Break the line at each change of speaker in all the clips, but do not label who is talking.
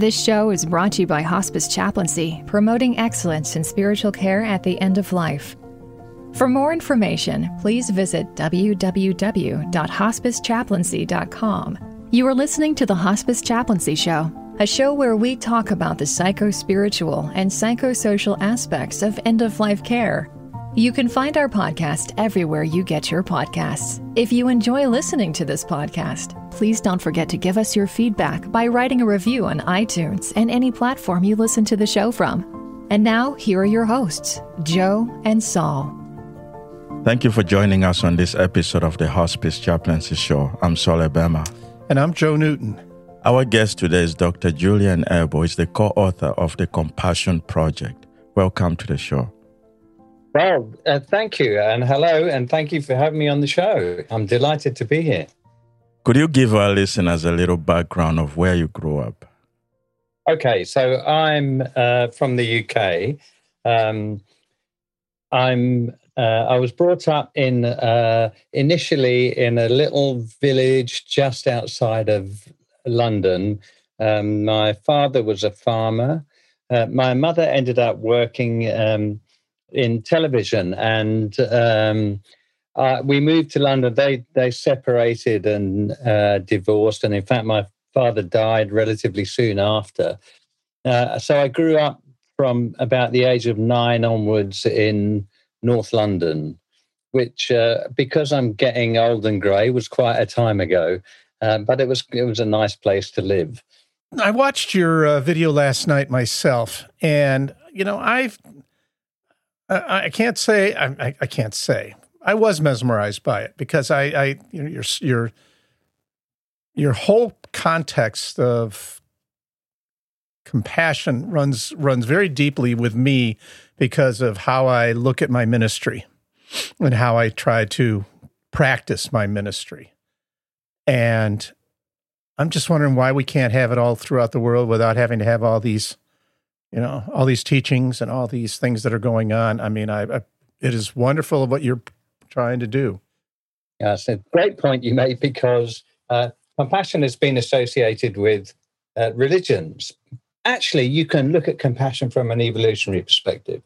This show is brought to you by Hospice Chaplaincy, promoting excellence in spiritual care at the end of life. For more information, please visit www.hospicechaplaincy.com. You are listening to the Hospice Chaplaincy Show, a show where we talk about the psycho spiritual and psychosocial aspects of end of life care. You can find our podcast everywhere you get your podcasts. If you enjoy listening to this podcast, please don't forget to give us your feedback by writing a review on iTunes and any platform you listen to the show from. And now, here are your hosts, Joe and Saul.
Thank you for joining us on this episode of the Hospice Chaplaincy Show. I'm Saul Ebema.
And I'm Joe Newton.
Our guest today is Dr. Julian Abel, is the co-author of the Compassion Project. Welcome to the show.
Well, uh, thank you, and hello, and thank you for having me on the show. I'm delighted to be here.
Could you give our listeners a little background of where you grew up?
Okay, so I'm uh, from the UK. Um, I'm uh, I was brought up in uh, initially in a little village just outside of London. Um, my father was a farmer. Uh, my mother ended up working. Um, in television, and um, uh, we moved to London. They they separated and uh, divorced, and in fact, my father died relatively soon after. Uh, so I grew up from about the age of nine onwards in North London, which, uh, because I'm getting old and grey, was quite a time ago. Uh, but it was it was a nice place to live.
I watched your uh, video last night myself, and you know I've I, I can't say I, I, can't say I was mesmerized by it because I, I you know, your your your whole context of compassion runs runs very deeply with me because of how I look at my ministry and how I try to practice my ministry. And I'm just wondering why we can't have it all throughout the world without having to have all these you know all these teachings and all these things that are going on. I mean I, I it is wonderful of what you're trying to do.
Yeah it's a great point you made because uh, compassion has been associated with uh, religions. Actually you can look at compassion from an evolutionary perspective.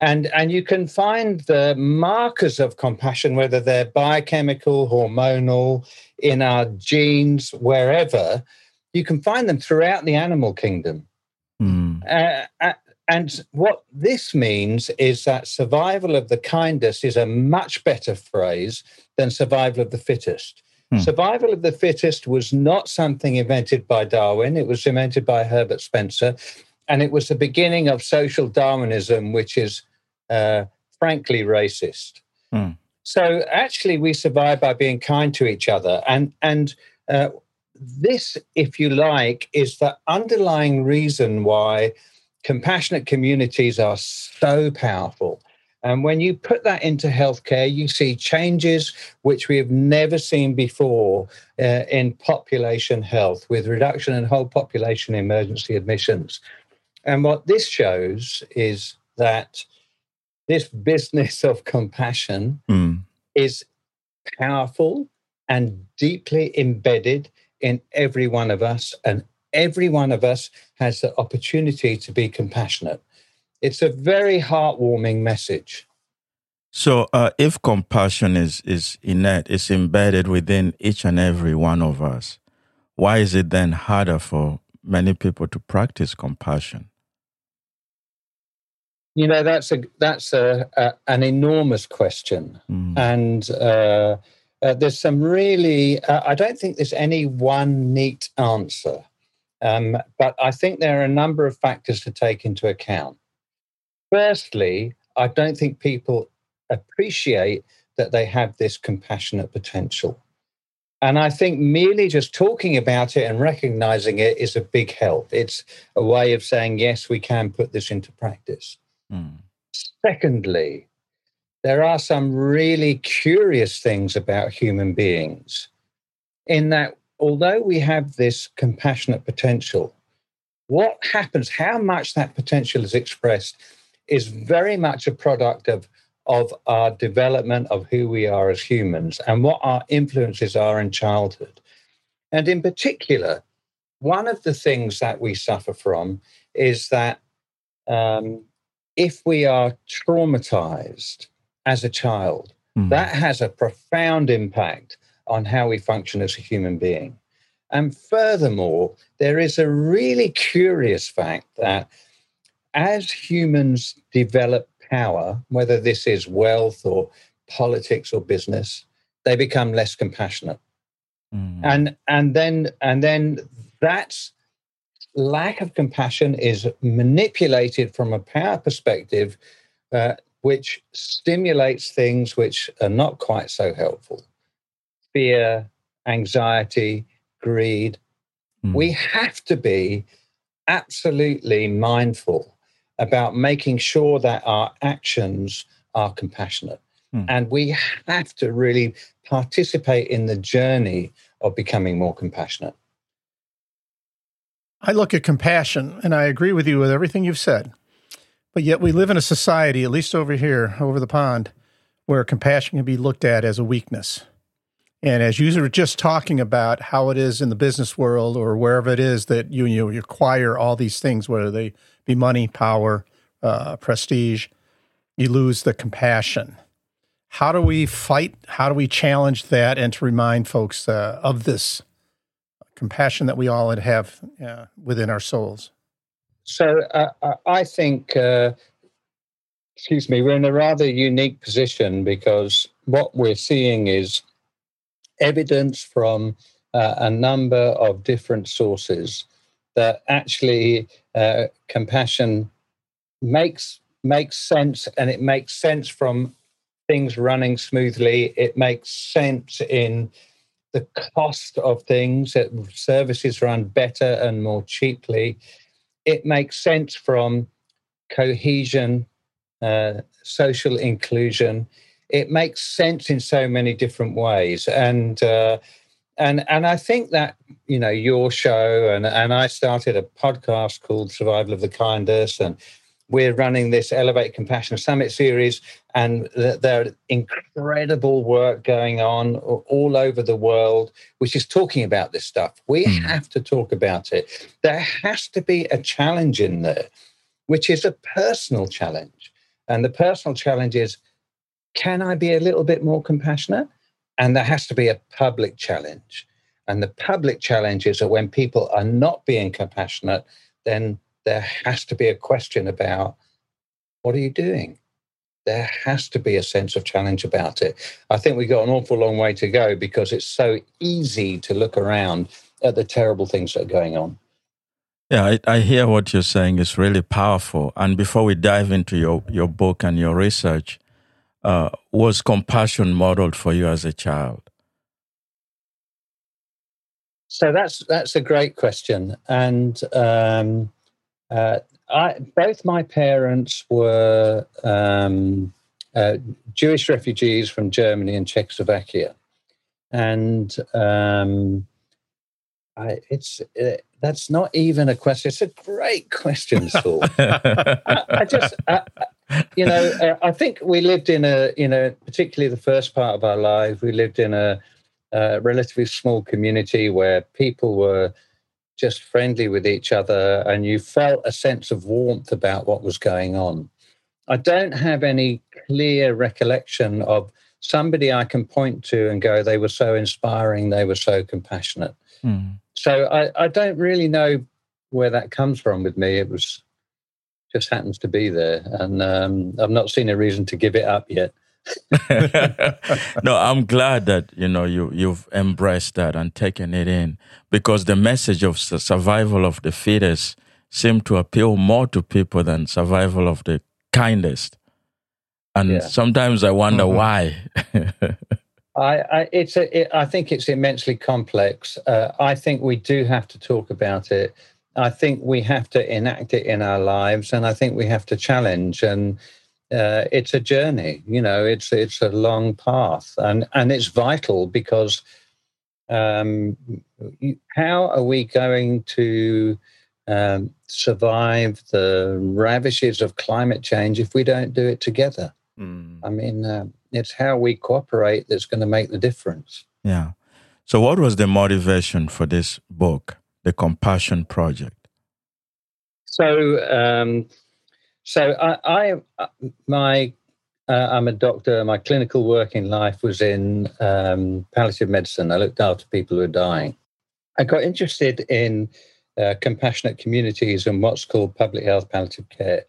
And and you can find the markers of compassion whether they're biochemical hormonal in our genes wherever. You can find them throughout the animal kingdom Mm. Uh, uh, and what this means is that survival of the kindest is a much better phrase than survival of the fittest. Mm. Survival of the fittest was not something invented by Darwin, it was invented by Herbert Spencer. And it was the beginning of social Darwinism, which is uh, frankly racist. Mm. So actually, we survive by being kind to each other. And, and uh, this, if you like, is the underlying reason why compassionate communities are so powerful. And when you put that into healthcare, you see changes which we have never seen before uh, in population health, with reduction in whole population emergency admissions. And what this shows is that this business of compassion mm. is powerful and deeply embedded in every one of us, and every one of us has the opportunity to be compassionate. It's a very heartwarming message.
So, uh, if compassion is is innate, it's embedded within each and every one of us. Why is it then harder for many people to practice compassion?
You know, that's a that's a, a an enormous question, mm. and uh, uh, there's some really, uh, I don't think there's any one neat answer, um, but I think there are a number of factors to take into account. Firstly, I don't think people appreciate that they have this compassionate potential. And I think merely just talking about it and recognizing it is a big help. It's a way of saying, yes, we can put this into practice. Mm. Secondly, there are some really curious things about human beings in that although we have this compassionate potential, what happens, how much that potential is expressed, is very much a product of, of our development of who we are as humans and what our influences are in childhood. And in particular, one of the things that we suffer from is that um, if we are traumatized as a child, mm. that has a profound impact on how we function as a human being. And furthermore, there is a really curious fact that as humans develop power, whether this is wealth or politics or business, they become less compassionate. Mm. And and then and then that's lack of compassion is manipulated from a power perspective, uh, which stimulates things which are not quite so helpful fear, anxiety, greed. Mm. We have to be absolutely mindful about making sure that our actions are compassionate. Mm. And we have to really participate in the journey of becoming more compassionate.
I look at compassion and I agree with you with everything you've said. But yet we live in a society, at least over here, over the pond, where compassion can be looked at as a weakness. And as you were just talking about how it is in the business world or wherever it is that you, you acquire all these things, whether they be money, power, uh, prestige, you lose the compassion. How do we fight? How do we challenge that and to remind folks uh, of this compassion that we all have uh, within our souls?
So uh, I think, uh, excuse me, we're in a rather unique position because what we're seeing is evidence from uh, a number of different sources that actually uh, compassion makes makes sense, and it makes sense from things running smoothly. It makes sense in the cost of things, that services run better and more cheaply. It makes sense from cohesion, uh, social inclusion. It makes sense in so many different ways, and uh, and and I think that you know your show and and I started a podcast called Survival of the Kindest, and we're running this Elevate Compassion Summit series, and there are incredible work going on all over the world, which is talking about this stuff. We mm. have to talk about it. There has to be a challenge in there, which is a personal challenge. And the personal challenge is can I be a little bit more compassionate? And there has to be a public challenge. And the public challenge is that when people are not being compassionate, then there has to be a question about what are you doing? There has to be a sense of challenge about it. I think we've got an awful long way to go because it's so easy to look around at the terrible things that are going on.
Yeah, I, I hear what you're saying is really powerful. And before we dive into your, your book and your research, uh, was compassion modeled for you as a child?
So that's that's a great question, and um, uh, I, both my parents were um, uh, Jewish refugees from Germany and Czechoslovakia, and um, I, it's uh, that's not even a question. It's a great question, Saul. I, I, just, I, you know, uh, I think we lived in a, you know, particularly the first part of our lives, we lived in a, a relatively small community where people were just friendly with each other and you felt a sense of warmth about what was going on. I don't have any clear recollection of somebody I can point to and go, they were so inspiring, they were so compassionate. Mm. So I, I don't really know where that comes from with me. It was just happens to be there. And um, I've not seen a reason to give it up yet.
no, I'm glad that you know you you've embraced that and taken it in because the message of survival of the fittest seemed to appeal more to people than survival of the kindest. And yeah. sometimes I wonder mm-hmm.
why. I, I, it's a, it, I think it's immensely complex. Uh, I think we do have to talk about it. I think we have to enact it in our lives, and I think we have to challenge and uh, it's a journey. You know, it's it's a long path, and and it's vital because um, how are we going to um, survive the ravages of climate change if we don't do it together? Mm. I mean, uh, it's how we cooperate that's going to make the difference.
Yeah. So, what was the motivation for this book? the Compassion Project?
So, um, so I, I my uh, I'm a doctor. My clinical work in life was in um, palliative medicine. I looked after people who are dying. I got interested in uh, compassionate communities and what's called public health palliative care,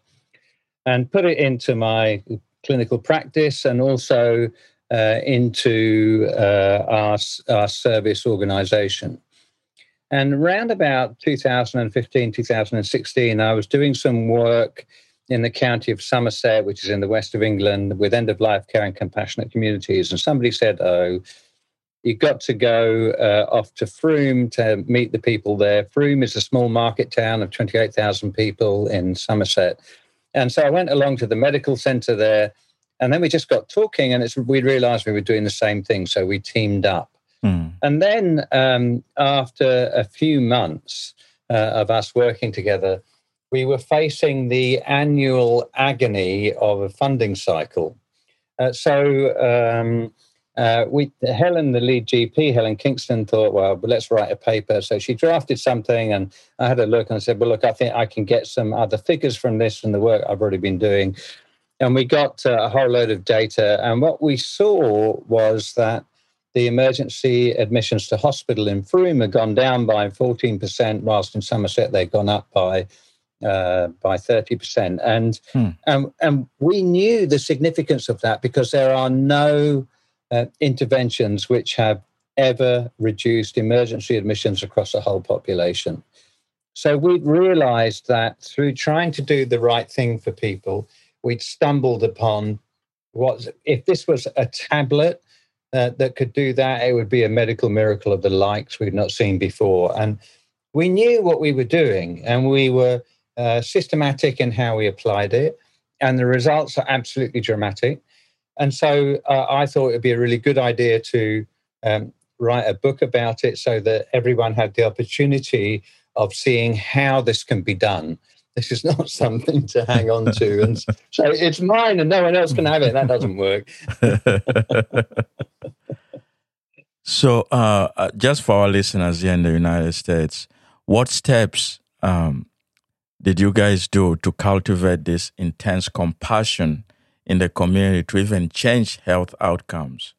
and put it into my clinical practice and also uh, into uh, our, our service organization. And around about 2015, 2016, I was doing some work in the county of Somerset, which is in the west of England, with end of life care and compassionate communities. And somebody said, Oh, you've got to go uh, off to Frome to meet the people there. Frome is a small market town of 28,000 people in Somerset. And so I went along to the medical center there. And then we just got talking, and we realized we were doing the same thing. So we teamed up. Mm. And then um, after a few months uh, of us working together, we were facing the annual agony of a funding cycle. Uh, so um, uh, we, Helen, the lead GP, Helen Kingston, thought, well, let's write a paper. So she drafted something, and I had a look and I said, well, look, I think I can get some other figures from this and the work I've already been doing. And we got uh, a whole load of data. And what we saw was that the emergency admissions to hospital in Frome had gone down by 14%, whilst in Somerset they'd gone up by uh, by 30%. And, hmm. and, and we knew the significance of that because there are no uh, interventions which have ever reduced emergency admissions across the whole population. So we realized that through trying to do the right thing for people, we'd stumbled upon what, if this was a tablet uh, that could do that, it would be a medical miracle of the likes we'd not seen before. And we knew what we were doing and we were uh, systematic in how we applied it, and the results are absolutely dramatic. And so uh, I thought it would be a really good idea to um, write a book about it so that everyone had the opportunity of seeing how this can be done. This is not something to hang on to and so it's mine and no one else can have it. That doesn't work.
so, uh, uh, just for our listeners here in the United States, what steps um, did you guys do to cultivate this intense compassion in the community to even change health outcomes?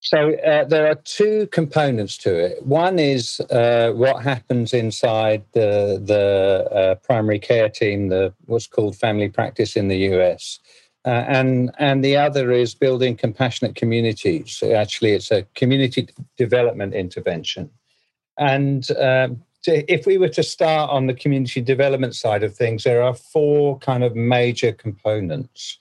So uh, there are two components to it. One is uh, what happens inside the the uh, primary care team, the what's called family practice in the US, uh, and and the other is building compassionate communities. Actually, it's a community development intervention, and to, if we were to start on the community development side of things, there are four kind of major components.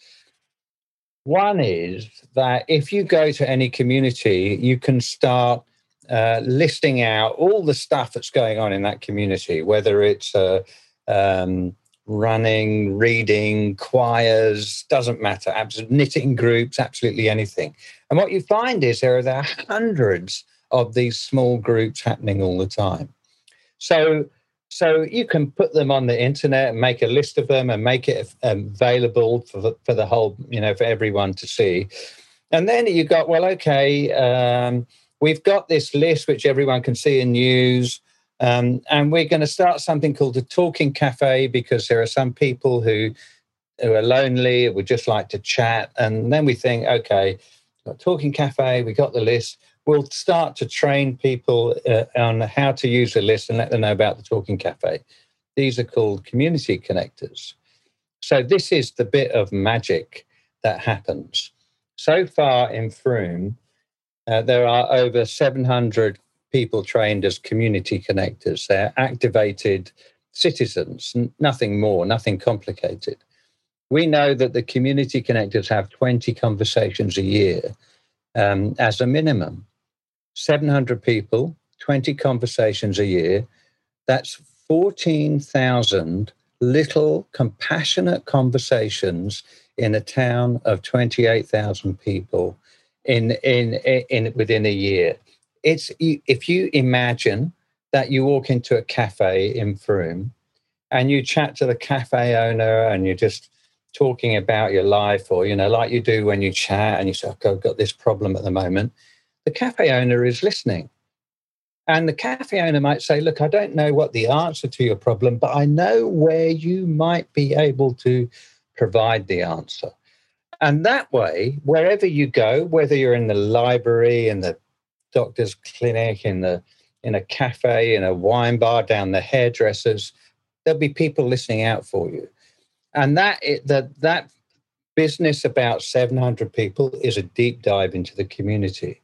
One is that if you go to any community, you can start uh, listing out all the stuff that's going on in that community, whether it's uh, um, running, reading, choirs, doesn't matter, knitting groups, absolutely anything. And what you find is there are, there are hundreds of these small groups happening all the time. So so you can put them on the internet and make a list of them and make it um, available for the, for the whole, you know, for everyone to see. And then you got, well, okay, um, we've got this list which everyone can see and use. Um, and we're going to start something called a talking cafe because there are some people who who are lonely, would just like to chat. And then we think, okay, talking cafe, we got the list we'll start to train people uh, on how to use the list and let them know about the Talking Cafe. These are called community connectors. So, this is the bit of magic that happens. So far in Frome, uh, there are over 700 people trained as community connectors. They're activated citizens, nothing more, nothing complicated. We know that the community connectors have 20 conversations a year um, as a minimum. 700 people, 20 conversations a year. That's 14,000 little compassionate conversations in a town of 28,000 people in, in, in, within a year. It's, if you imagine that you walk into a cafe in Frome and you chat to the cafe owner and you're just talking about your life or, you know, like you do when you chat and you say, oh, okay, I've got this problem at the moment the cafe owner is listening. And the cafe owner might say, Look, I don't know what the answer to your problem, but I know where you might be able to provide the answer. And that way, wherever you go, whether you're in the library, in the doctor's clinic, in the in a cafe, in a wine bar, down the hairdressers, there'll be people listening out for you. And that that that business about 700 people is a deep dive into the community.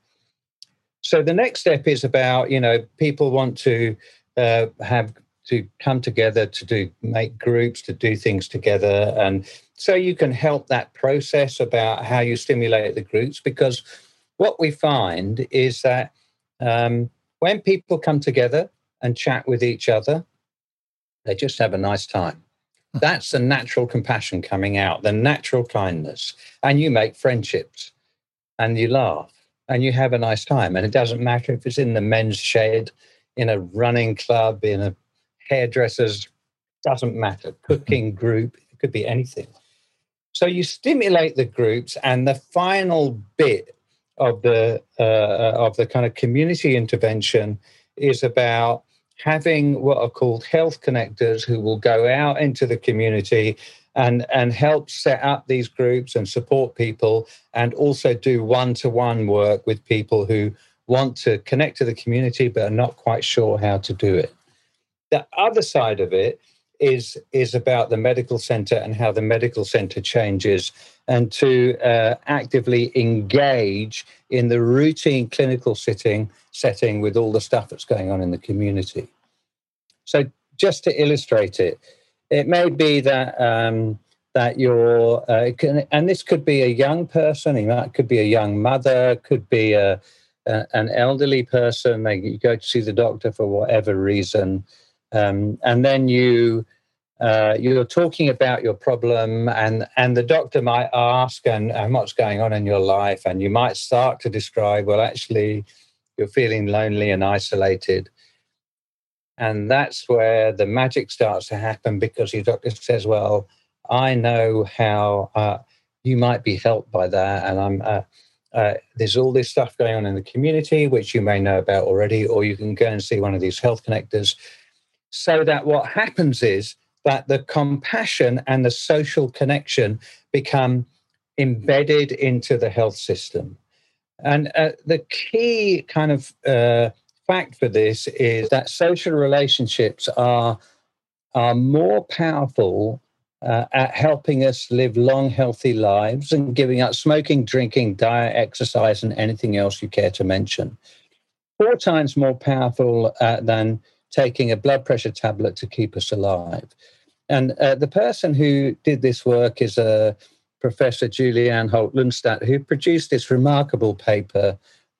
So the next step is about you know people want to uh, have to come together to do make groups to do things together. And so you can help that process about how you stimulate the groups because what we find is that um, when people come together and chat with each other they just have a nice time. Hmm. that's the natural compassion coming out the natural kindness. And you make friendships and you laugh and you have a nice time and it doesn't matter if it's in the men's shed in a running club in a hairdressers, doesn't matter, cooking group, it could be anything. So you stimulate the groups, and the final bit of the uh, of the kind of community intervention is about having what are called health connectors who will go out into the community and and help set up these groups and support people and also do one-to-one work with people who want to connect to the community but are not quite sure how to do it. The other side of it is is about the medical center and how the medical center changes and to uh, actively engage in the routine clinical sitting setting with all the stuff that's going on in the community. So just to illustrate it it may be that um, that you're uh, can, and this could be a young person it could be a young mother could be a, a an elderly person they you go to see the doctor for whatever reason um, and then you uh, you're talking about your problem, and and the doctor might ask, and, and what's going on in your life, and you might start to describe, well, actually, you're feeling lonely and isolated. And that's where the magic starts to happen because your doctor says, Well, I know how uh, you might be helped by that. And I'm, uh, uh, there's all this stuff going on in the community, which you may know about already, or you can go and see one of these health connectors so that what happens is that the compassion and the social connection become embedded into the health system. And uh, the key kind of uh, fact for this is that social relationships are, are more powerful uh, at helping us live long, healthy lives and giving up smoking, drinking, diet, exercise, and anything else you care to mention. Four times more powerful uh, than taking a blood pressure tablet to keep us alive. And uh, the person who did this work is a uh, Professor Julianne Holt Lunstad, who produced this remarkable paper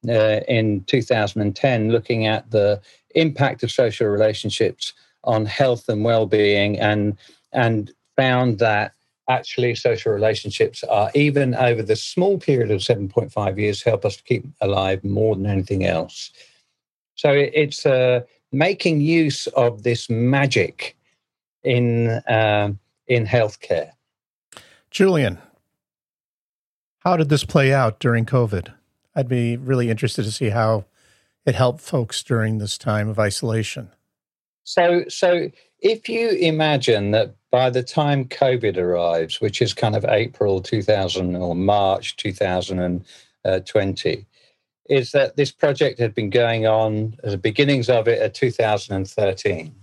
uh, in 2010 looking at the impact of social relationships on health and well-being and and found that actually social relationships are even over the small period of 7.5 years help us to keep alive more than anything else so it's a making use of this magic in uh, in healthcare.
Julian, how did this play out during COVID? I'd be really interested to see how it helped folks during this time of isolation.
So, so if you imagine that by the time COVID arrives, which is kind of April 2000 or March 2020, is that this project had been going on, uh, the beginnings of it at 2013.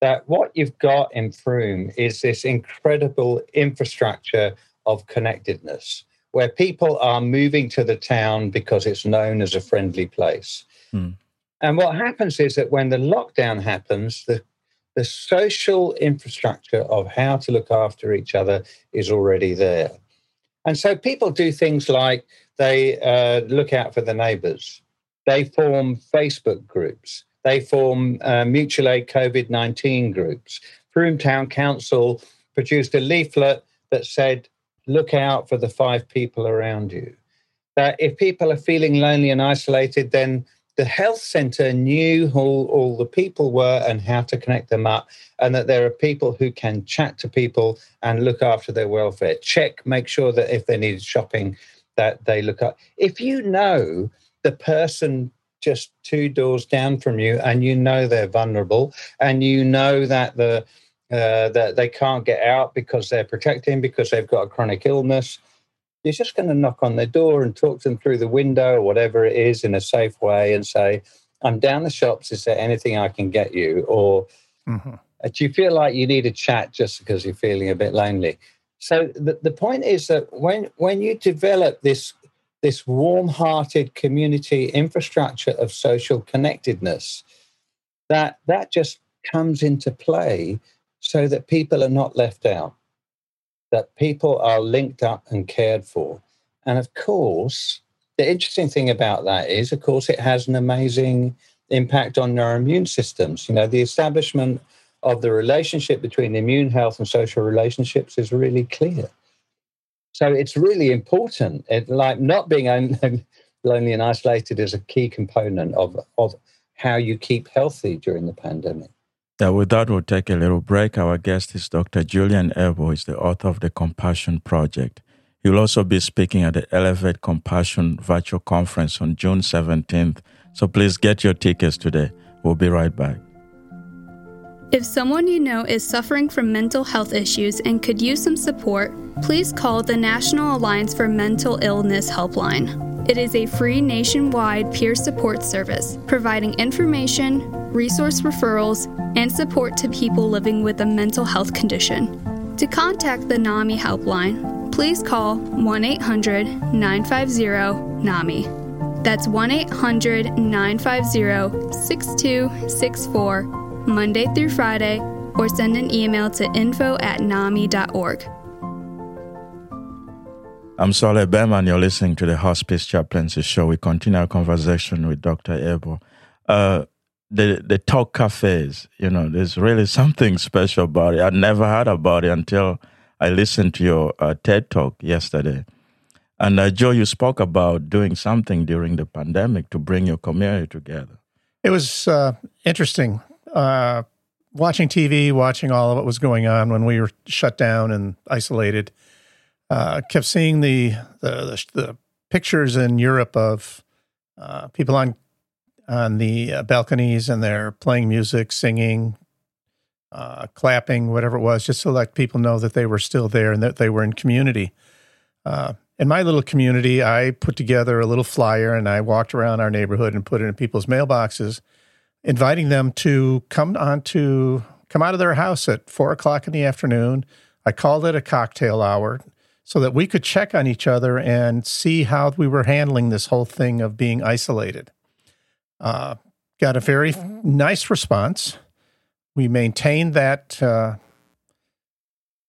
That what you've got in Frome is this incredible infrastructure of connectedness where people are moving to the town because it's known as a friendly place. Hmm. And what happens is that when the lockdown happens, the, the social infrastructure of how to look after each other is already there. And so people do things like they uh, look out for the neighbours. They form Facebook groups. They form uh, mutual aid COVID 19 groups. Frome Town Council produced a leaflet that said, Look out for the five people around you. That if people are feeling lonely and isolated, then the health centre knew who all the people were and how to connect them up, and that there are people who can chat to people and look after their welfare. Check, make sure that if they need shopping, that they look up. If you know the person just two doors down from you and you know they're vulnerable and you know that the uh, that they can't get out because they're protecting because they've got a chronic illness. You're just going to knock on their door and talk to them through the window or whatever it is in a safe way and say i'm down the shops. Is there anything i can get you? Or mm-hmm. do you feel like you need a chat just because you're feeling a bit lonely? So the, the point is that when when you develop this this warm-hearted community infrastructure of social connectedness that that just comes into play so that people are not left out that people are linked up and cared for and of course the interesting thing about that is of course it has an amazing impact on our immune systems you know the establishment of the relationship between immune health and social relationships is really clear so it's really important. It, like not being lonely and isolated is a key component of, of how you keep healthy during the pandemic.
Yeah, with that, we'll take a little break. Our guest is Dr. Julian Abel. He's the author of the Compassion Project. He will also be speaking at the Elevate Compassion virtual conference on June 17th. So please get your tickets today. We'll be right back.
If someone you know is suffering from mental health issues and could use some support, please call the National Alliance for Mental Illness Helpline. It is a free nationwide peer support service providing information, resource referrals, and support to people living with a mental health condition. To contact the NAMI helpline, please call 1 800 950 NAMI. That's 1 800 950 6264 Monday through Friday, or send an email to info at nami.org.
I'm Saul Ebema. You're listening to the Hospice Chaplaincy Show. We continue our conversation with Dr. Abel. Uh, the the talk cafes, you know, there's really something special about it. I'd never heard about it until I listened to your uh, TED talk yesterday. And uh, Joe, you spoke about doing something during the pandemic to bring your community together.
It was uh, interesting uh, watching TV, watching all of what was going on when we were shut down and isolated. Uh, kept seeing the, the, the the pictures in Europe of uh, people on on the uh, balconies and they're playing music, singing, uh, clapping, whatever it was, just to let people know that they were still there and that they were in community. Uh, in my little community, I put together a little flyer and I walked around our neighborhood and put it in people's mailboxes inviting them to come on to come out of their house at four o'clock in the afternoon. I called it a cocktail hour so that we could check on each other and see how we were handling this whole thing of being isolated. Uh, got a very nice response. We maintained that uh,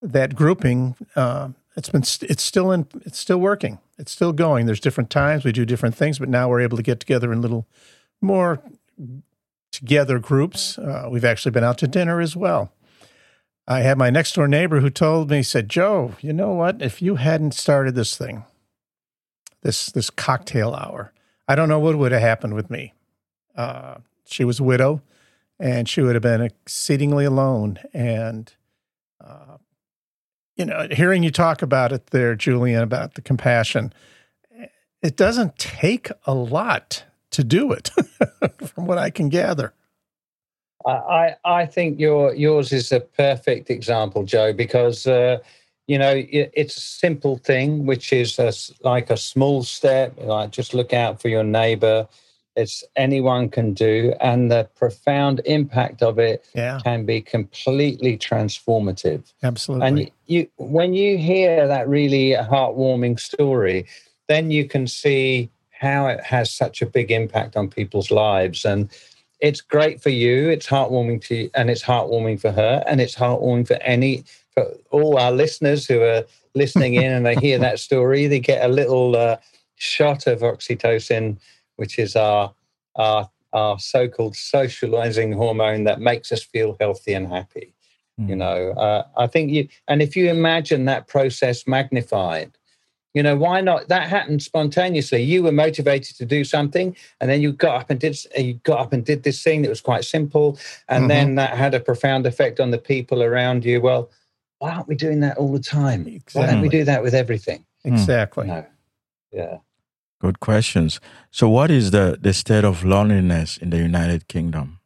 that grouping. Uh, it's been it's still in it's still working. It's still going. There's different times we do different things, but now we're able to get together in little more together groups. Uh, we've actually been out to dinner as well. I had my next door neighbor who told me, said, Joe, you know what? If you hadn't started this thing, this this cocktail hour, I don't know what would have happened with me. Uh, she was a widow, and she would have been exceedingly alone. And uh, you know, hearing you talk about it there, Julian, about the compassion, it doesn't take a lot to do it, from what I can gather.
I, I think your yours is a perfect example, Joe, because uh, you know it, it's a simple thing, which is a, like a small step. Like just look out for your neighbor. It's anyone can do, and the profound impact of it yeah. can be completely transformative.
Absolutely.
And you, you, when you hear that really heartwarming story, then you can see how it has such a big impact on people's lives. And it's great for you. It's heartwarming to you, and it's heartwarming for her, and it's heartwarming for any for all our listeners who are listening in and they hear that story. They get a little uh, shot of oxytocin, which is our our our so-called socializing hormone that makes us feel healthy and happy. Mm. You know, uh, I think you, and if you imagine that process magnified, you know, why not? That happened spontaneously. You were motivated to do something, and then you got up and did you got up and did this thing that was quite simple, and mm-hmm. then that had a profound effect on the people around you. Well, why aren't we doing that all the time? Exactly. Why don't we do that with everything?
Exactly.
No. Yeah.
Good questions. So, what is the, the state of loneliness in the United Kingdom?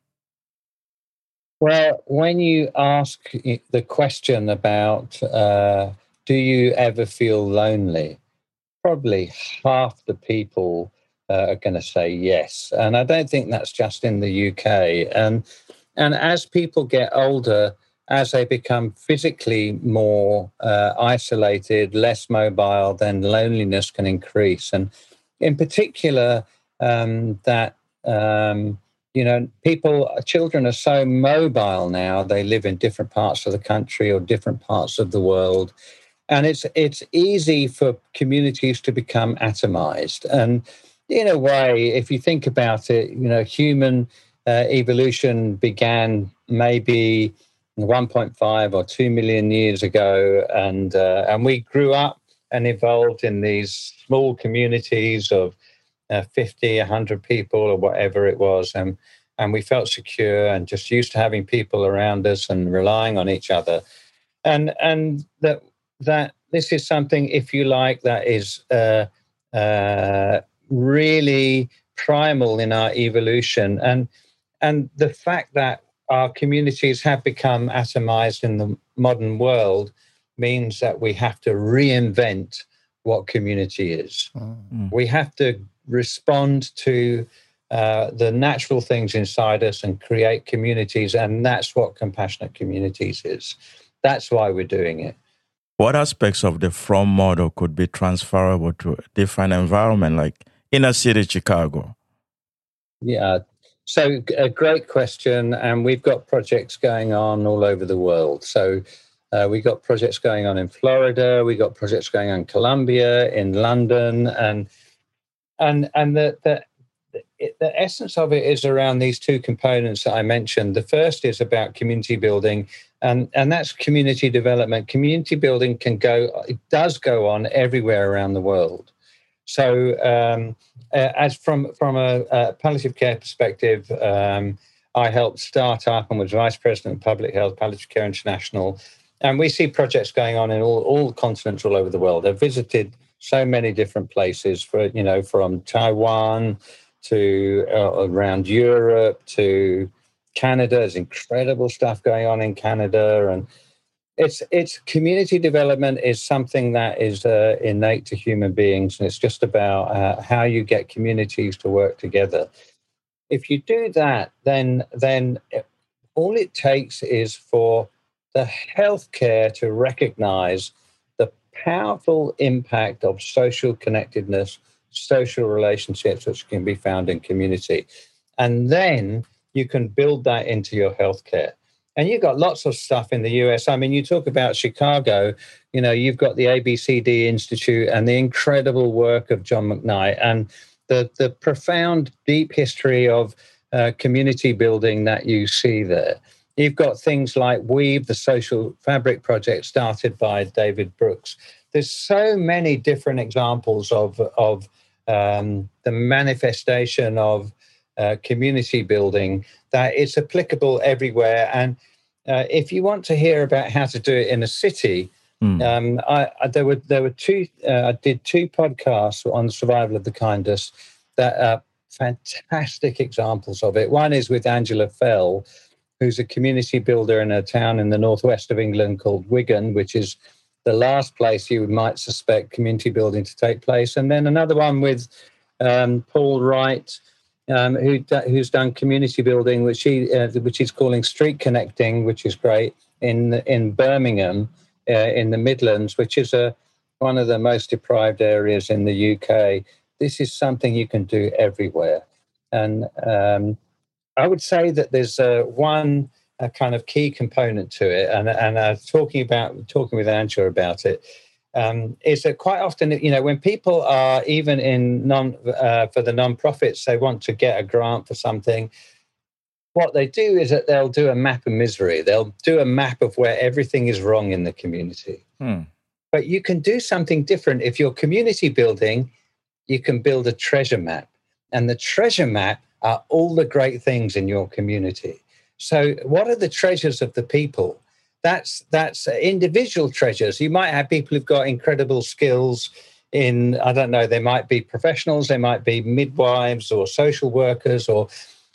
Well, when you ask the question about uh, do you ever feel lonely, probably half the people uh, are going to say yes, and I don't think that's just in the UK. And and as people get older, as they become physically more uh, isolated, less mobile, then loneliness can increase. And in particular, um, that um, you know, people, children are so mobile now. They live in different parts of the country or different parts of the world, and it's it's easy for communities to become atomized. And in a way, if you think about it, you know, human uh, evolution began maybe 1.5 or 2 million years ago, and uh, and we grew up and evolved in these small communities of uh, 50, 100 people or whatever it was. And, and we felt secure and just used to having people around us and relying on each other. And, and that, that this is something, if you like, that is uh, uh, really primal in our evolution. And, and the fact that our communities have become atomized in the modern world means that we have to reinvent what community is. Mm. We have to respond to uh, the natural things inside us and create communities. And that's what compassionate communities is. That's why we're doing it.
What aspects of the Frome model could be transferable to a different environment, like inner city Chicago?
Yeah, so a great question, and we've got projects going on all over the world. So uh, we got projects going on in Florida, we've got projects going on in Colombia, in London, and and and the, the the essence of it is around these two components that I mentioned. The first is about community building, and and that's community development. Community building can go, it does go on everywhere around the world. So, um, uh, as from from a, a, palliative care perspective, um, I helped start up and was vice president of public health, Palliative Care International, and we see projects going on in all all continents all over the world. I've visited so many different places for you know from Taiwan to uh, around Europe to Canada. There's incredible stuff going on in Canada, and it's it's community development is something that is uh, innate to human beings, and it's just about uh, how you get communities to work together. If you do that, then then all it takes is for the healthcare to recognize the powerful impact of social connectedness, social relationships, which can be found in community. And then you can build that into your healthcare. And you've got lots of stuff in the US. I mean, you talk about Chicago, you know, you've got the ABCD Institute and the incredible work of John McKnight and the, the profound, deep history of uh, community building that you see there. You've got things like Weave, the social fabric project started by David Brooks. There's so many different examples of, of um, the manifestation of uh, community building that it's applicable everywhere. And uh, if you want to hear about how to do it in a city, mm. um, I, I, there were there were two. Uh, I did two podcasts on survival of the kindest that are fantastic examples of it. One is with Angela Fell, who's a community builder in a town in the northwest of England called Wigan, which is the last place you might suspect community building to take place. And then another one with um, Paul Wright, um, who, who's done community building, which he uh, which he's calling street connecting, which is great in in Birmingham, uh, in the Midlands, which is a one of the most deprived areas in the UK. This is something you can do everywhere, and um, I would say that there's uh, one kind of key component to it, and and uh, talking about talking with Angela about it. Um, is that quite often, you know, when people are even in non uh, for the non-profits, they want to get a grant for something. What they do is that they'll do a map of misery. They'll do a map of where everything is wrong in the community. Hmm. But you can do something different if you're community building. You can build a treasure map, and the treasure map are all the great things in your community. So, what are the treasures of the people? That's that's individual treasures. You might have people who've got incredible skills in I don't know, there might be professionals, there might be midwives or social workers, or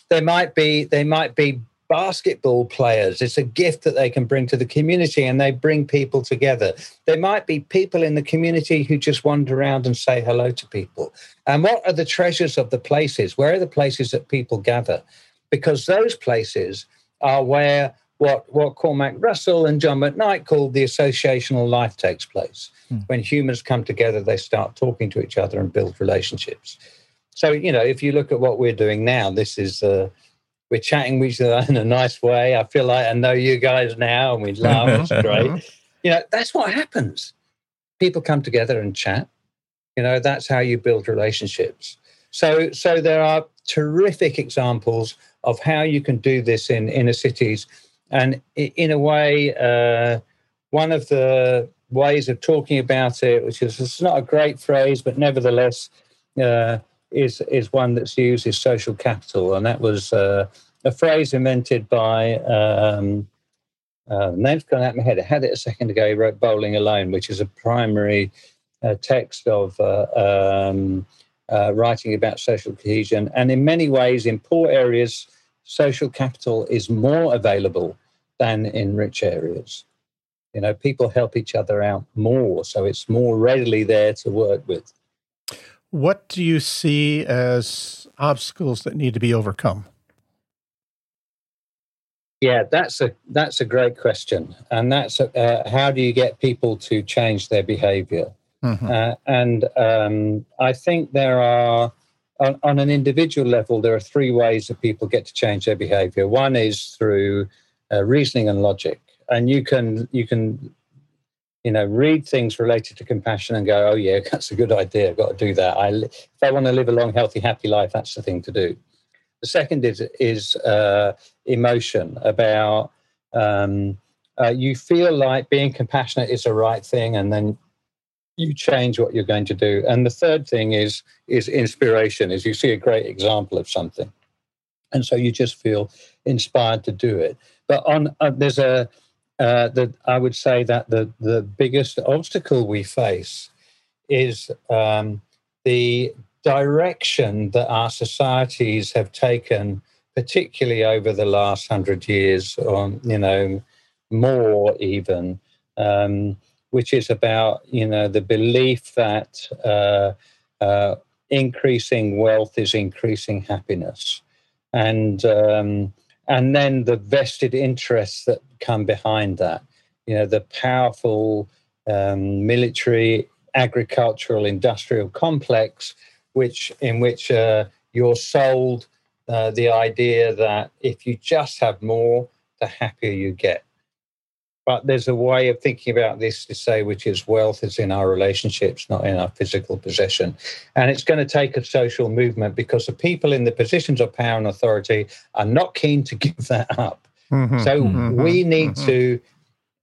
they might be they might be basketball players. It's a gift that they can bring to the community and they bring people together. There might be people in the community who just wander around and say hello to people. And what are the treasures of the places? Where are the places that people gather? Because those places are where what, what Cormac Russell and John McKnight called the associational life takes place. Mm. When humans come together, they start talking to each other and build relationships. So, you know, if you look at what we're doing now, this is uh, we're chatting with each other in a nice way. I feel like I know you guys now, and we laugh. It's great. You know, that's what happens. People come together and chat. You know, that's how you build relationships. So, so there are terrific examples of how you can do this in inner cities, and in a way, uh, one of the ways of talking about it, which is it's not a great phrase, but nevertheless. Uh, is is one that's used is social capital, and that was uh, a phrase invented by. Um, uh, name's gone out of my head. I had it a second ago. He wrote "Bowling Alone," which is a primary uh, text of uh, um, uh, writing about social cohesion, and in many ways, in poor areas, social capital is more available than in rich areas. You know, people help each other out more, so it's more readily there to work with.
What do you see as obstacles that need to be overcome?
Yeah, that's a that's a great question, and that's uh, how do you get people to change their behaviour? Mm-hmm. Uh, and um, I think there are on, on, an individual level there are three ways that people get to change their behaviour. One is through uh, reasoning and logic, and you can you can you know, read things related to compassion and go, oh, yeah, that's a good idea. I've got to do that. I, if I want to live a long, healthy, happy life, that's the thing to do. The second is, is uh, emotion about um, uh, you feel like being compassionate is the right thing, and then you change what you're going to do. And the third thing is is inspiration, is you see a great example of something, and so you just feel inspired to do it. But on uh, there's a uh, that I would say that the the biggest obstacle we face is um, the direction that our societies have taken, particularly over the last hundred years, or you know, more even, um, which is about you know the belief that uh, uh, increasing wealth is increasing happiness, and um, and then the vested interests that come behind that. You know, the powerful um, military, agricultural, industrial complex, which in which uh, you're sold uh, the idea that if you just have more, the happier you get. But there's a way of thinking about this to say, which is wealth is in our relationships, not in our physical possession. And it's going to take a social movement because the people in the positions of power and authority are not keen to give that up. Mm-hmm, so mm-hmm, we need mm-hmm. to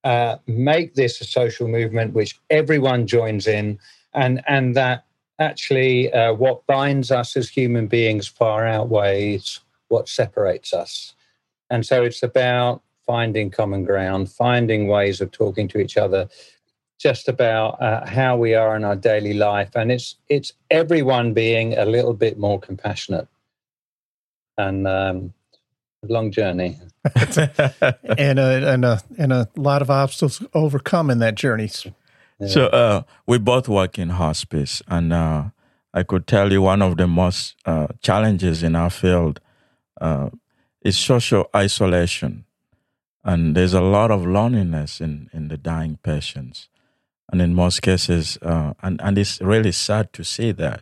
uh, make this a social movement which everyone joins in, and and that actually uh, what binds us as human beings far outweighs what separates us. And so it's about finding common ground, finding ways of talking to each other, just about uh, how we are in our daily life, and it's it's everyone being a little bit more compassionate, and um, long journey,
and a, and a and a lot of obstacles overcome in that journey.
Yeah. So uh, we both work in hospice, and uh, I could tell you one of the most uh, challenges in our field uh, is social isolation. And there's a lot of loneliness in, in the dying patients. And in most cases, uh, and, and it's really sad to see that.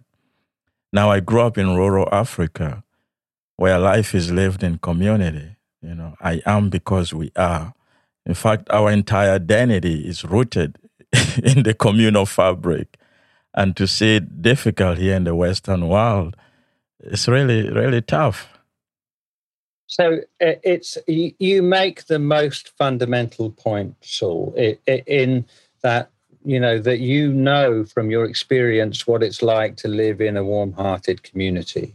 Now, I grew up in rural Africa where life is lived in community. You know, I am because we are. In fact, our entire identity is rooted in the communal fabric. And to see it difficult here in the Western world, it's really, really tough.
So it's you make the most fundamental point, Saul, in that you know that you know from your experience what it's like to live in a warm-hearted community,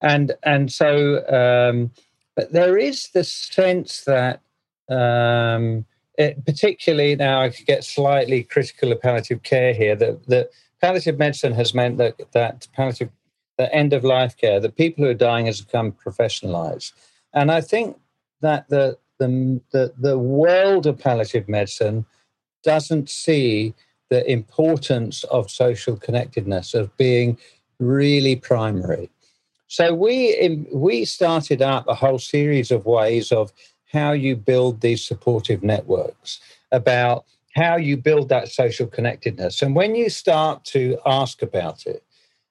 and and so um, but there is the sense that um, it, particularly now I could get slightly critical of palliative care here that that palliative medicine has meant that that palliative, the end of life care, the people who are dying has become professionalized, and I think that the the the, the world of palliative medicine doesn't see the importance of social connectedness of being really primary. So we we started out a whole series of ways of how you build these supportive networks, about how you build that social connectedness. And when you start to ask about it,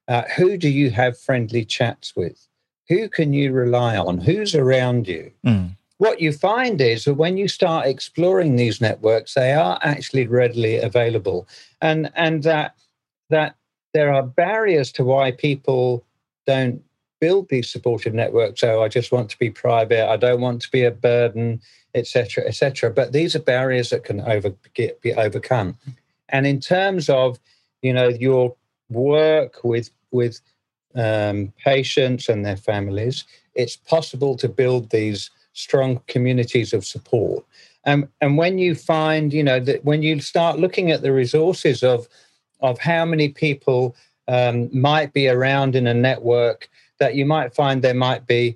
uh, who do you have friendly chats with? Who can you rely on? Who's around you? Mm. What you find is that when you start exploring these networks, they are actually readily available, and and that that there are barriers to why people don't build these supportive networks. Oh, I just want to be private. I don't want to be a burden, etc., etc. But these are barriers that can over, get, be overcome. And in terms of, you know, your work with with um, patients and their families, it's possible to build these strong communities of support. Um, and when you find, you know, that when you start looking at the resources of of how many people um, might be around in a network that you might find there might be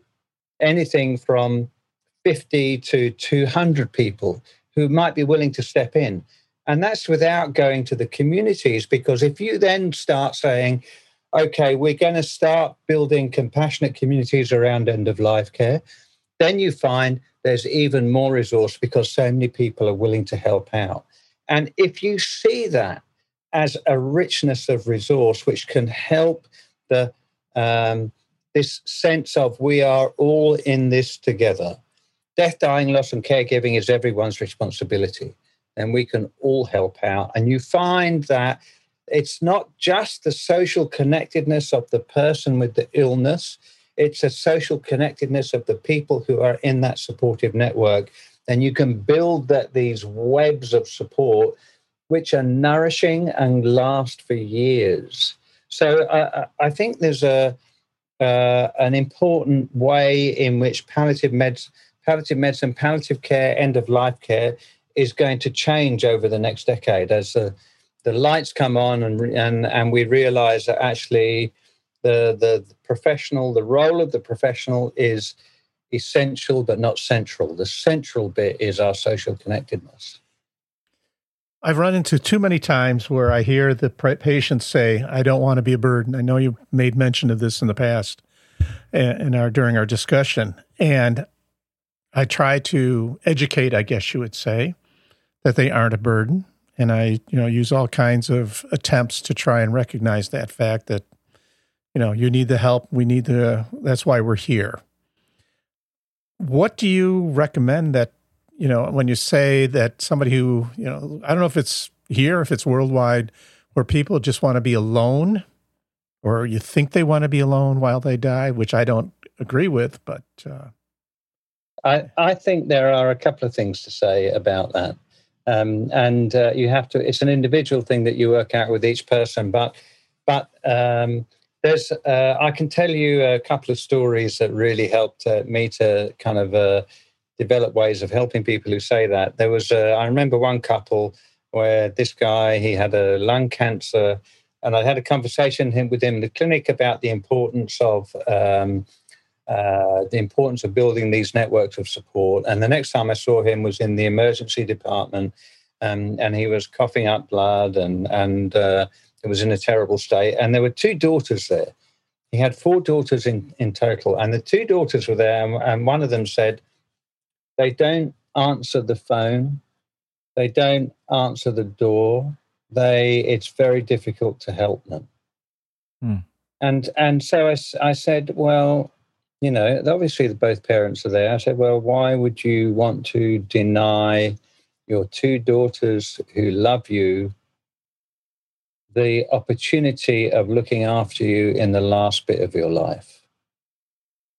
anything from 50 to 200 people who might be willing to step in. And that's without going to the communities, because if you then start saying, okay, we're going to start building compassionate communities around end of life care, then you find there's even more resource because so many people are willing to help out. And if you see that as a richness of resource which can help the um, this sense of we are all in this together. Death, dying, loss, and caregiving is everyone's responsibility. And we can all help out. And you find that it's not just the social connectedness of the person with the illness, it's a social connectedness of the people who are in that supportive network. And you can build that these webs of support which are nourishing and last for years. So uh, I think there's a uh, an important way in which palliative meds, palliative medicine, palliative care, end of life care is going to change over the next decade as the the lights come on and and and we realize that actually the, the the professional, the role of the professional is essential but not central. The central bit is our social connectedness.
I've run into too many times where I hear the patients say, "I don't want to be a burden." I know you made mention of this in the past, in our during our discussion, and I try to educate. I guess you would say that they aren't a burden, and I, you know, use all kinds of attempts to try and recognize that fact that, you know, you need the help. We need the. That's why we're here. What do you recommend that you know, when you say that somebody who, you know, I don't know if it's here, if it's worldwide, where people just want to be alone or you think they want to be alone while they die, which I don't agree with, but. Uh...
I, I think there are a couple of things to say about that. Um, and uh, you have to, it's an individual thing that you work out with each person, but, but, um, there's, uh, I can tell you a couple of stories that really helped uh, me to kind of uh, develop ways of helping people who say that. There was, I remember one couple where this guy he had a lung cancer, and I had a conversation with him in the clinic about the importance of um, uh, the importance of building these networks of support. And the next time I saw him was in the emergency department, um, and he was coughing up blood, and and uh, it was in a terrible state. And there were two daughters there. He had four daughters in, in total, and the two daughters were there, and one of them said, they don't answer the phone. They don't answer the door. They it's very difficult to help them. Hmm. And and so I, I said, well, you know, obviously both parents are there. I said, well, why would you want to deny your two daughters who love you the opportunity of looking after you in the last bit of your life?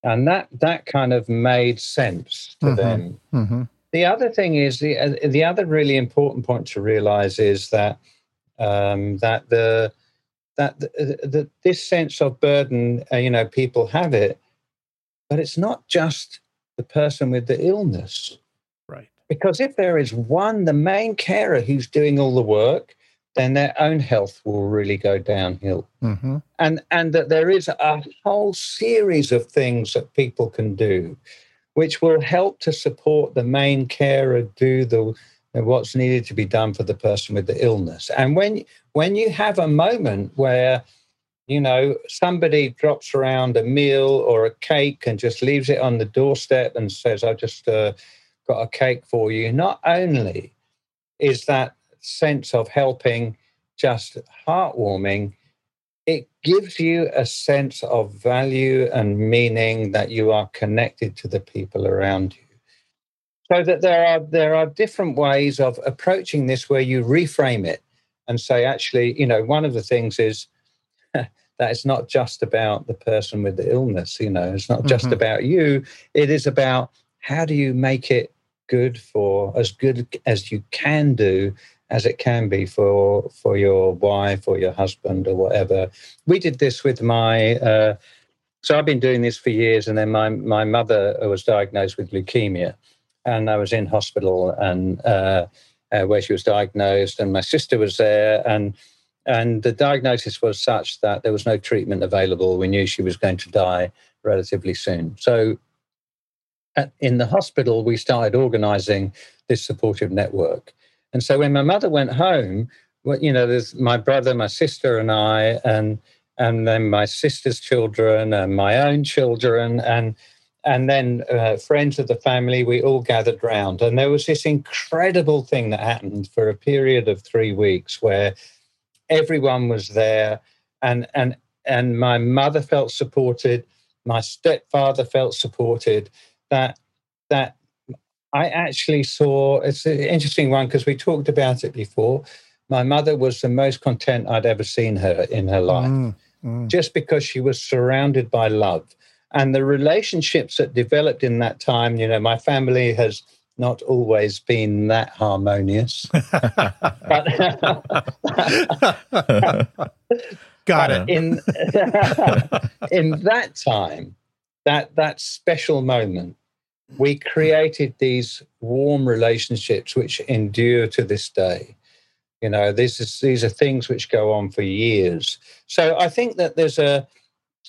and that that kind of made sense to mm-hmm. them. Mm-hmm. The other thing is the uh, the other really important point to realize is that um, that the that the, the, this sense of burden, uh, you know, people have it, but it's not just the person with the illness,
right?
Because if there is one, the main carer who's doing all the work, then their own health will really go downhill.
Mm-hmm.
And and that there is a whole series of things that people can do, which will help to support the main carer do the what's needed to be done for the person with the illness. And when when you have a moment where you know somebody drops around a meal or a cake and just leaves it on the doorstep and says, "I just uh, got a cake for you," not only is that sense of helping just heartwarming, it gives you a sense of value and meaning that you are connected to the people around you. So that there are there are different ways of approaching this where you reframe it and say, actually, you know, one of the things is that it's not just about the person with the illness, you know, it's not just mm-hmm. about you. It is about how do you make it good for as good as you can do as it can be for for your wife or your husband or whatever. We did this with my. Uh, so I've been doing this for years, and then my my mother was diagnosed with leukemia, and I was in hospital and uh, uh, where she was diagnosed, and my sister was there, and and the diagnosis was such that there was no treatment available. We knew she was going to die relatively soon. So at, in the hospital, we started organising this supportive network. And so when my mother went home, well, you know, there's my brother, my sister, and I, and and then my sister's children and my own children, and and then uh, friends of the family. We all gathered round, and there was this incredible thing that happened for a period of three weeks where everyone was there, and and and my mother felt supported, my stepfather felt supported. That that I actually saw it's an interesting one because we talked about it before. My mother was the most content I'd ever seen her in her life, mm, mm. just because she was surrounded by love. And the relationships that developed in that time, you know, my family has not always been that harmonious. but,
Got it.
In, in that time, that that special moment, we created these warm relationships which endure to this day. You know, this is, these are things which go on for years. So I think that there's a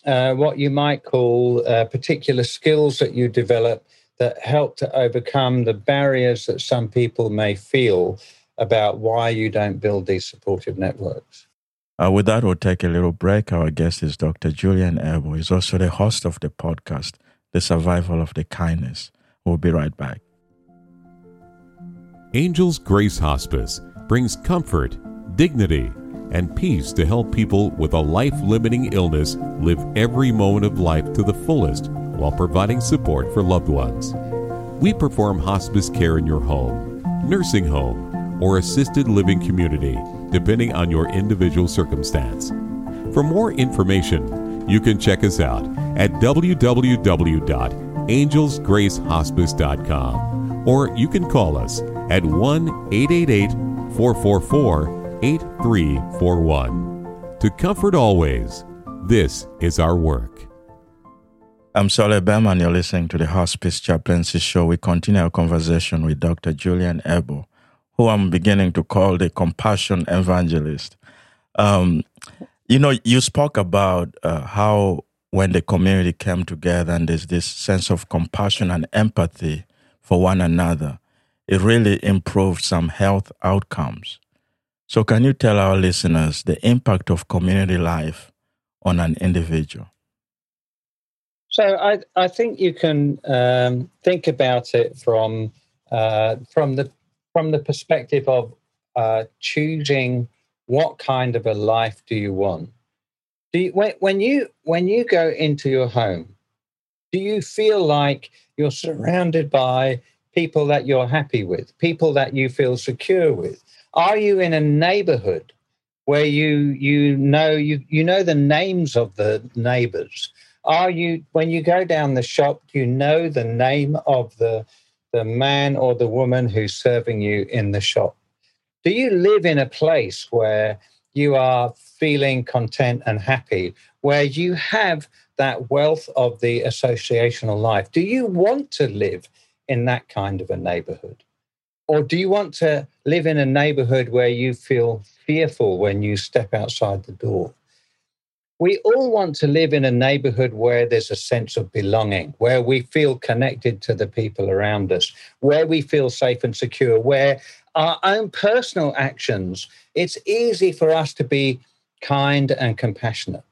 uh, what you might call uh, particular skills that you develop that help to overcome the barriers that some people may feel about why you don't build these supportive networks.
Uh, with that, we'll take a little break. Our guest is Dr. Julian Abel. He's also the host of the podcast, The Survival of the Kindest. We'll be right back.
Angels Grace Hospice brings comfort, dignity, and peace to help people with a life limiting illness live every moment of life to the fullest while providing support for loved ones. We perform hospice care in your home, nursing home, or assisted living community, depending on your individual circumstance. For more information, you can check us out at www.angelsgracehospice.com or you can call us at 1 888 444 8341. To comfort always, this is our work.
I'm Saul Ebema, and you're listening to the Hospice Chaplaincy Show. We continue our conversation with Dr. Julian Abel, who I'm beginning to call the compassion evangelist. Um, you know, you spoke about uh, how when the community came together and there's this sense of compassion and empathy for one another, it really improved some health outcomes. So, can you tell our listeners the impact of community life on an individual?
So, I, I think you can um, think about it from uh, from the from the perspective of uh, choosing what kind of a life do you want do you, when, when you when you go into your home, do you feel like you're surrounded by people that you're happy with, people that you feel secure with? Are you in a neighborhood where you you know you you know the names of the neighbors? Are you when you go down the shop, do you know the name of the the man or the woman who's serving you in the shop? Do you live in a place where you are feeling content and happy, where you have that wealth of the associational life. Do you want to live in that kind of a neighborhood? Or do you want to live in a neighborhood where you feel fearful when you step outside the door? We all want to live in a neighborhood where there's a sense of belonging, where we feel connected to the people around us, where we feel safe and secure, where our own personal actions, it's easy for us to be kind and compassionate.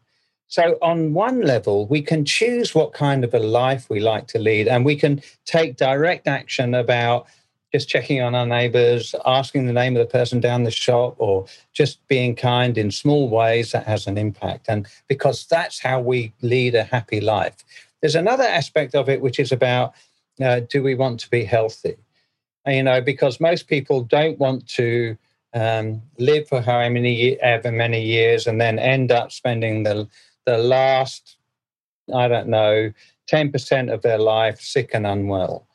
So, on one level, we can choose what kind of a life we like to lead, and we can take direct action about just checking on our neighbors, asking the name of the person down the shop, or just being kind in small ways that has an impact. And because that's how we lead a happy life. There's another aspect of it, which is about uh, do we want to be healthy? You know, because most people don't want to um, live for however many, ever many years and then end up spending the the last, I don't know, 10% of their life sick and unwell.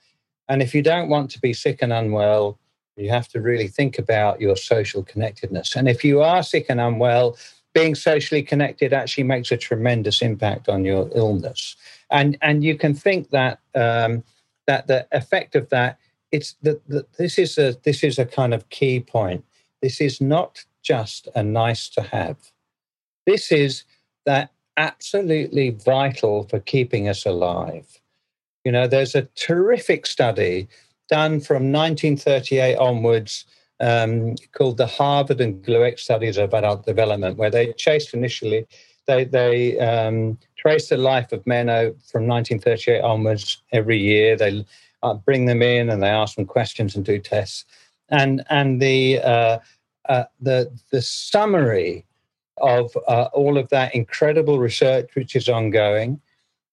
And if you don't want to be sick and unwell, you have to really think about your social connectedness. And if you are sick and unwell, being socially connected actually makes a tremendous impact on your illness. And and you can think that um, that the effect of that it's that this is a this is a kind of key point. This is not just a nice to have. This is that absolutely vital for keeping us alive. You know, there's a terrific study done from 1938 onwards um, called the Harvard and Glueck Studies of Adult Development, where they chased initially, they, they um, traced the life of men from 1938 onwards every year. They uh, bring them in and they ask them questions and do tests. And, and the, uh, uh, the, the summary of uh, all of that incredible research which is ongoing,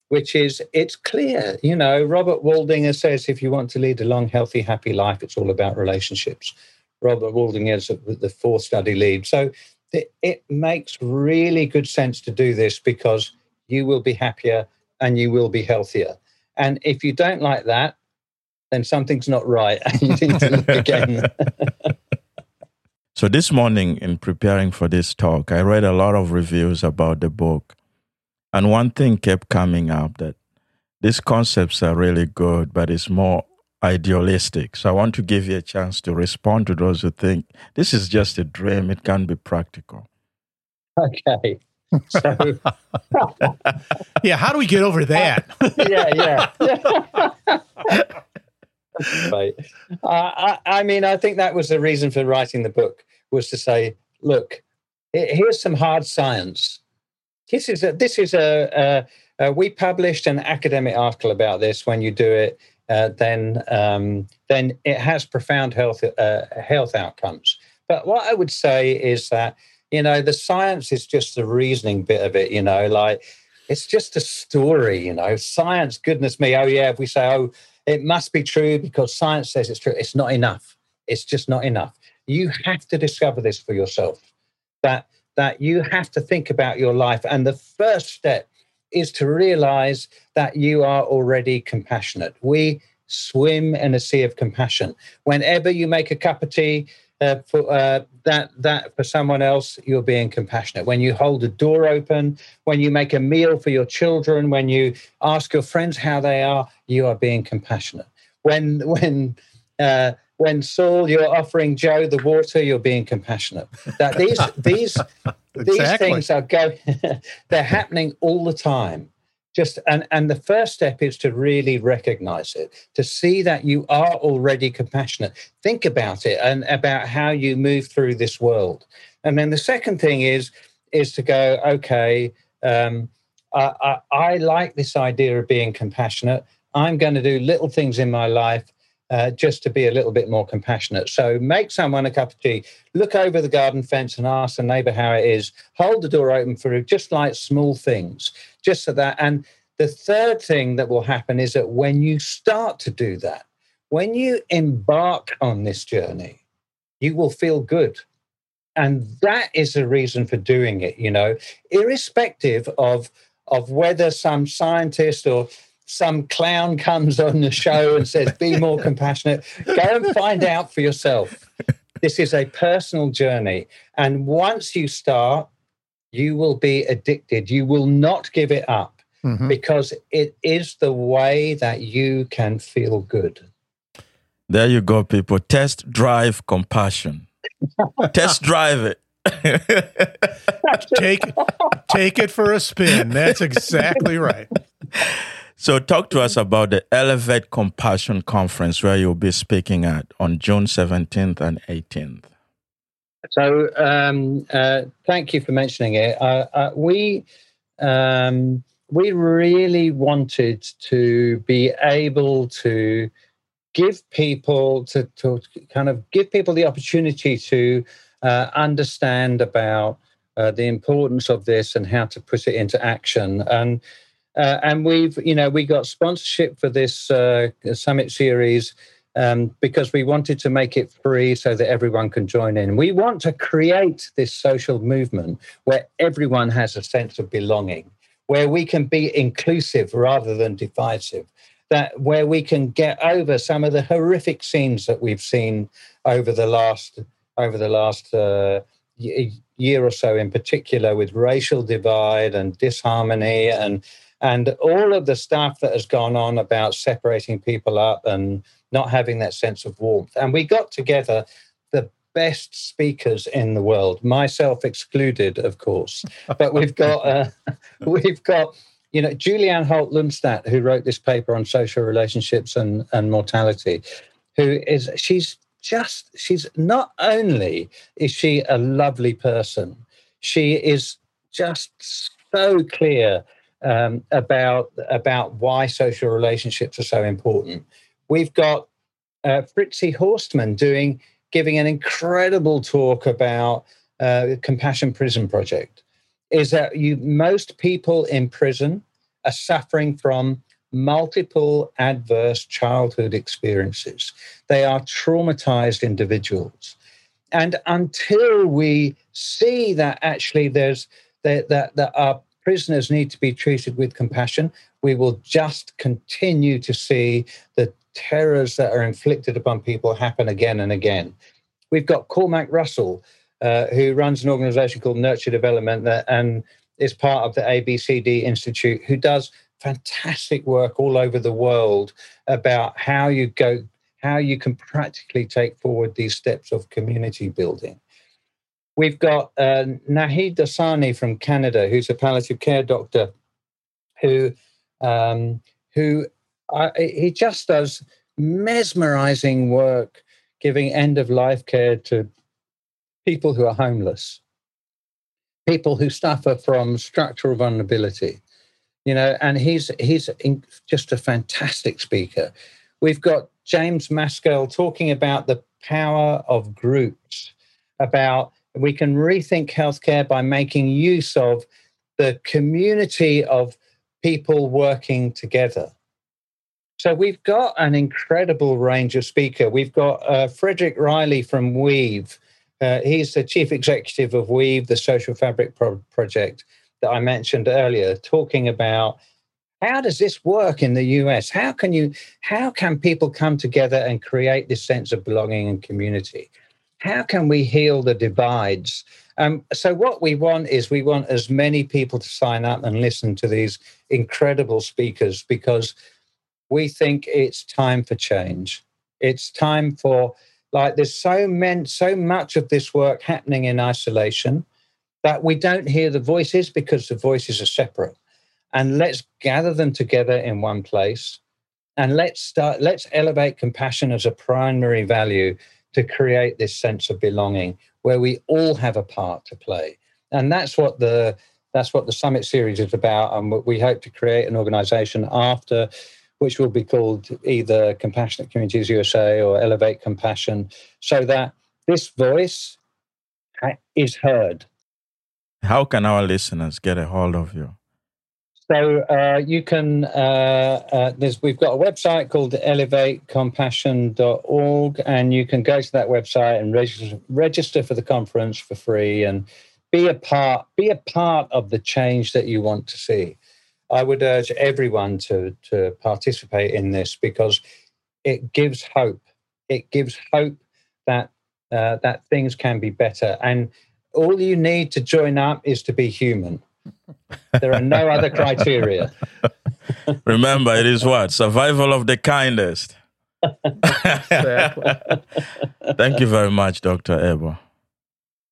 which is it's clear. You know, Robert Waldinger says if you want to lead a long, healthy, happy life, it's all about relationships. Robert Waldinger is the fourth study lead. So it, it makes really good sense to do this because you will be happier and you will be healthier. And if you don't like that, then something's not right and you need to look again.
So, this morning, in preparing for this talk, I read a lot of reviews about the book. And one thing kept coming up that these concepts are really good, but it's more idealistic. So, I want to give you a chance to respond to those who think this is just a dream, it can't be practical.
Okay. So,
yeah, how do we get over that?
yeah, yeah. right. Uh, I, I mean, I think that was the reason for writing the book was to say, look, here's some hard science. This is a, this is a, a, a we published an academic article about this. When you do it, uh, then um, then it has profound health uh, health outcomes. But what I would say is that you know the science is just the reasoning bit of it. You know, like it's just a story. You know, science. Goodness me. Oh yeah, if we say oh it must be true because science says it's true, it's not enough. It's just not enough you have to discover this for yourself that that you have to think about your life. And the first step is to realize that you are already compassionate. We swim in a sea of compassion. Whenever you make a cup of tea uh, for uh, that that for someone else you're being compassionate. When you hold a door open when you make a meal for your children when you ask your friends how they are you are being compassionate. When when uh, when Saul, you're offering Joe the water, you're being compassionate. That these these exactly. these things are going, they're happening all the time. Just and and the first step is to really recognize it, to see that you are already compassionate. Think about it and about how you move through this world. And then the second thing is is to go, okay, um, I, I, I like this idea of being compassionate. I'm going to do little things in my life uh, just to be a little bit more compassionate. So make someone a cup of tea, look over the garden fence and ask the neighbor how it is, hold the door open for just like small things, just so that. And the third thing that will happen is that when you start to do that, when you embark on this journey, you will feel good. And that is the reason for doing it, you know, irrespective of, of whether some scientist or some clown comes on the show and says, be more compassionate. Go and find out for yourself. This is a personal journey. And once you start, you will be addicted. You will not give it up mm-hmm. because it is the way that you can feel good.
There you go, people. Test drive compassion. Test drive it.
take take it for a spin. That's exactly right.
So, talk to us about the Elevate Compassion Conference where you'll be speaking at on June 17th and 18th.
So, um, uh, thank you for mentioning it. Uh, uh, we um, we really wanted to be able to give people to, to kind of give people the opportunity to uh, understand about uh, the importance of this and how to put it into action. And uh, and we've you know we got sponsorship for this uh, summit series um, because we wanted to make it free so that everyone can join in. We want to create this social movement where everyone has a sense of belonging, where we can be inclusive rather than divisive. That where we can get over some of the horrific scenes that we've seen over the last over the last uh, year or so, in particular, with racial divide and disharmony and and all of the stuff that has gone on about separating people up and not having that sense of warmth. And we got together the best speakers in the world, myself excluded, of course. But we've got uh, we've got you know Julianne Holt Lunstad, who wrote this paper on social relationships and and mortality, who is she's just she's not only is she a lovely person, she is just so clear um, about about why social relationships are so important. We've got uh, Fritzi Horstman doing giving an incredible talk about uh, Compassion Prison Project. Is that you? Most people in prison are suffering from multiple adverse childhood experiences. They are traumatized individuals. And until we see that actually there's that, that, that prisoners need to be treated with compassion, we will just continue to see the terrors that are inflicted upon people happen again and again. We've got Cormac Russell, uh, who runs an organization called Nurture Development that, and is part of the ABCD Institute, who does fantastic work all over the world about how you go, how you can practically take forward these steps of community building. We've got uh, Naheed Dosani from Canada, who's a palliative care doctor, who um, who uh, he just does mesmerizing work, giving end of life care to people who are homeless, people who suffer from structural vulnerability, you know, and he's he's just a fantastic speaker. We've got James Maskell talking about the power of groups, about we can rethink healthcare by making use of the community of people working together. So we've got an incredible range of speaker. We've got uh, Frederick Riley from Weave. Uh, he's the chief executive of Weave, the social fabric pro- project that I mentioned earlier, talking about how does this work in the US? How can you how can people come together and create this sense of belonging and community? How can we heal the divides? Um, so what we want is we want as many people to sign up and listen to these incredible speakers because we think it's time for change. It's time for like there's so meant so much of this work happening in isolation that we don't hear the voices because the voices are separate. And let's gather them together in one place and let's start, let's elevate compassion as a primary value to create this sense of belonging where we all have a part to play. And that's what the that's what the summit series is about. And we hope to create an organization after which will be called either Compassionate Communities USA or Elevate Compassion, so that this voice is heard
how can our listeners get a hold of you?
So uh, you can. Uh, uh, we've got a website called elevatecompassion.org, and you can go to that website and register, register for the conference for free and be a part. Be a part of the change that you want to see. I would urge everyone to to participate in this because it gives hope. It gives hope that uh, that things can be better and all you need to join up is to be human. There are no other criteria.
Remember, it is what? Survival of the kindest. Thank you very much, Dr. Abel.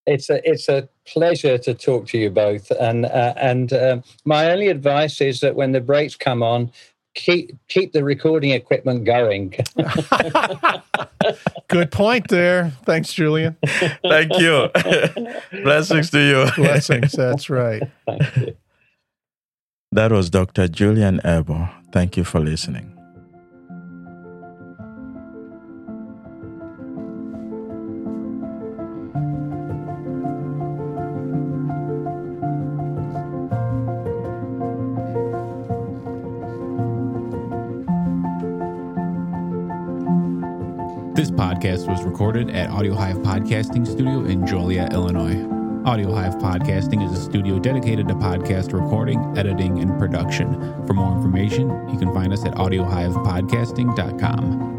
It's a it's a pleasure to talk to you both, and uh, and uh, my only advice is that when the breaks come on, keep keep the recording equipment going.
Good point there. Thanks, Julian.
Thank you. Blessings to you.
Blessings. That's right.
That was Dr. Julian Abel. Thank you for listening.
Recorded at Audio Hive Podcasting Studio in Joliet, Illinois. Audio Hive Podcasting is a studio dedicated to podcast recording, editing, and production. For more information, you can find us at audiohivepodcasting.com.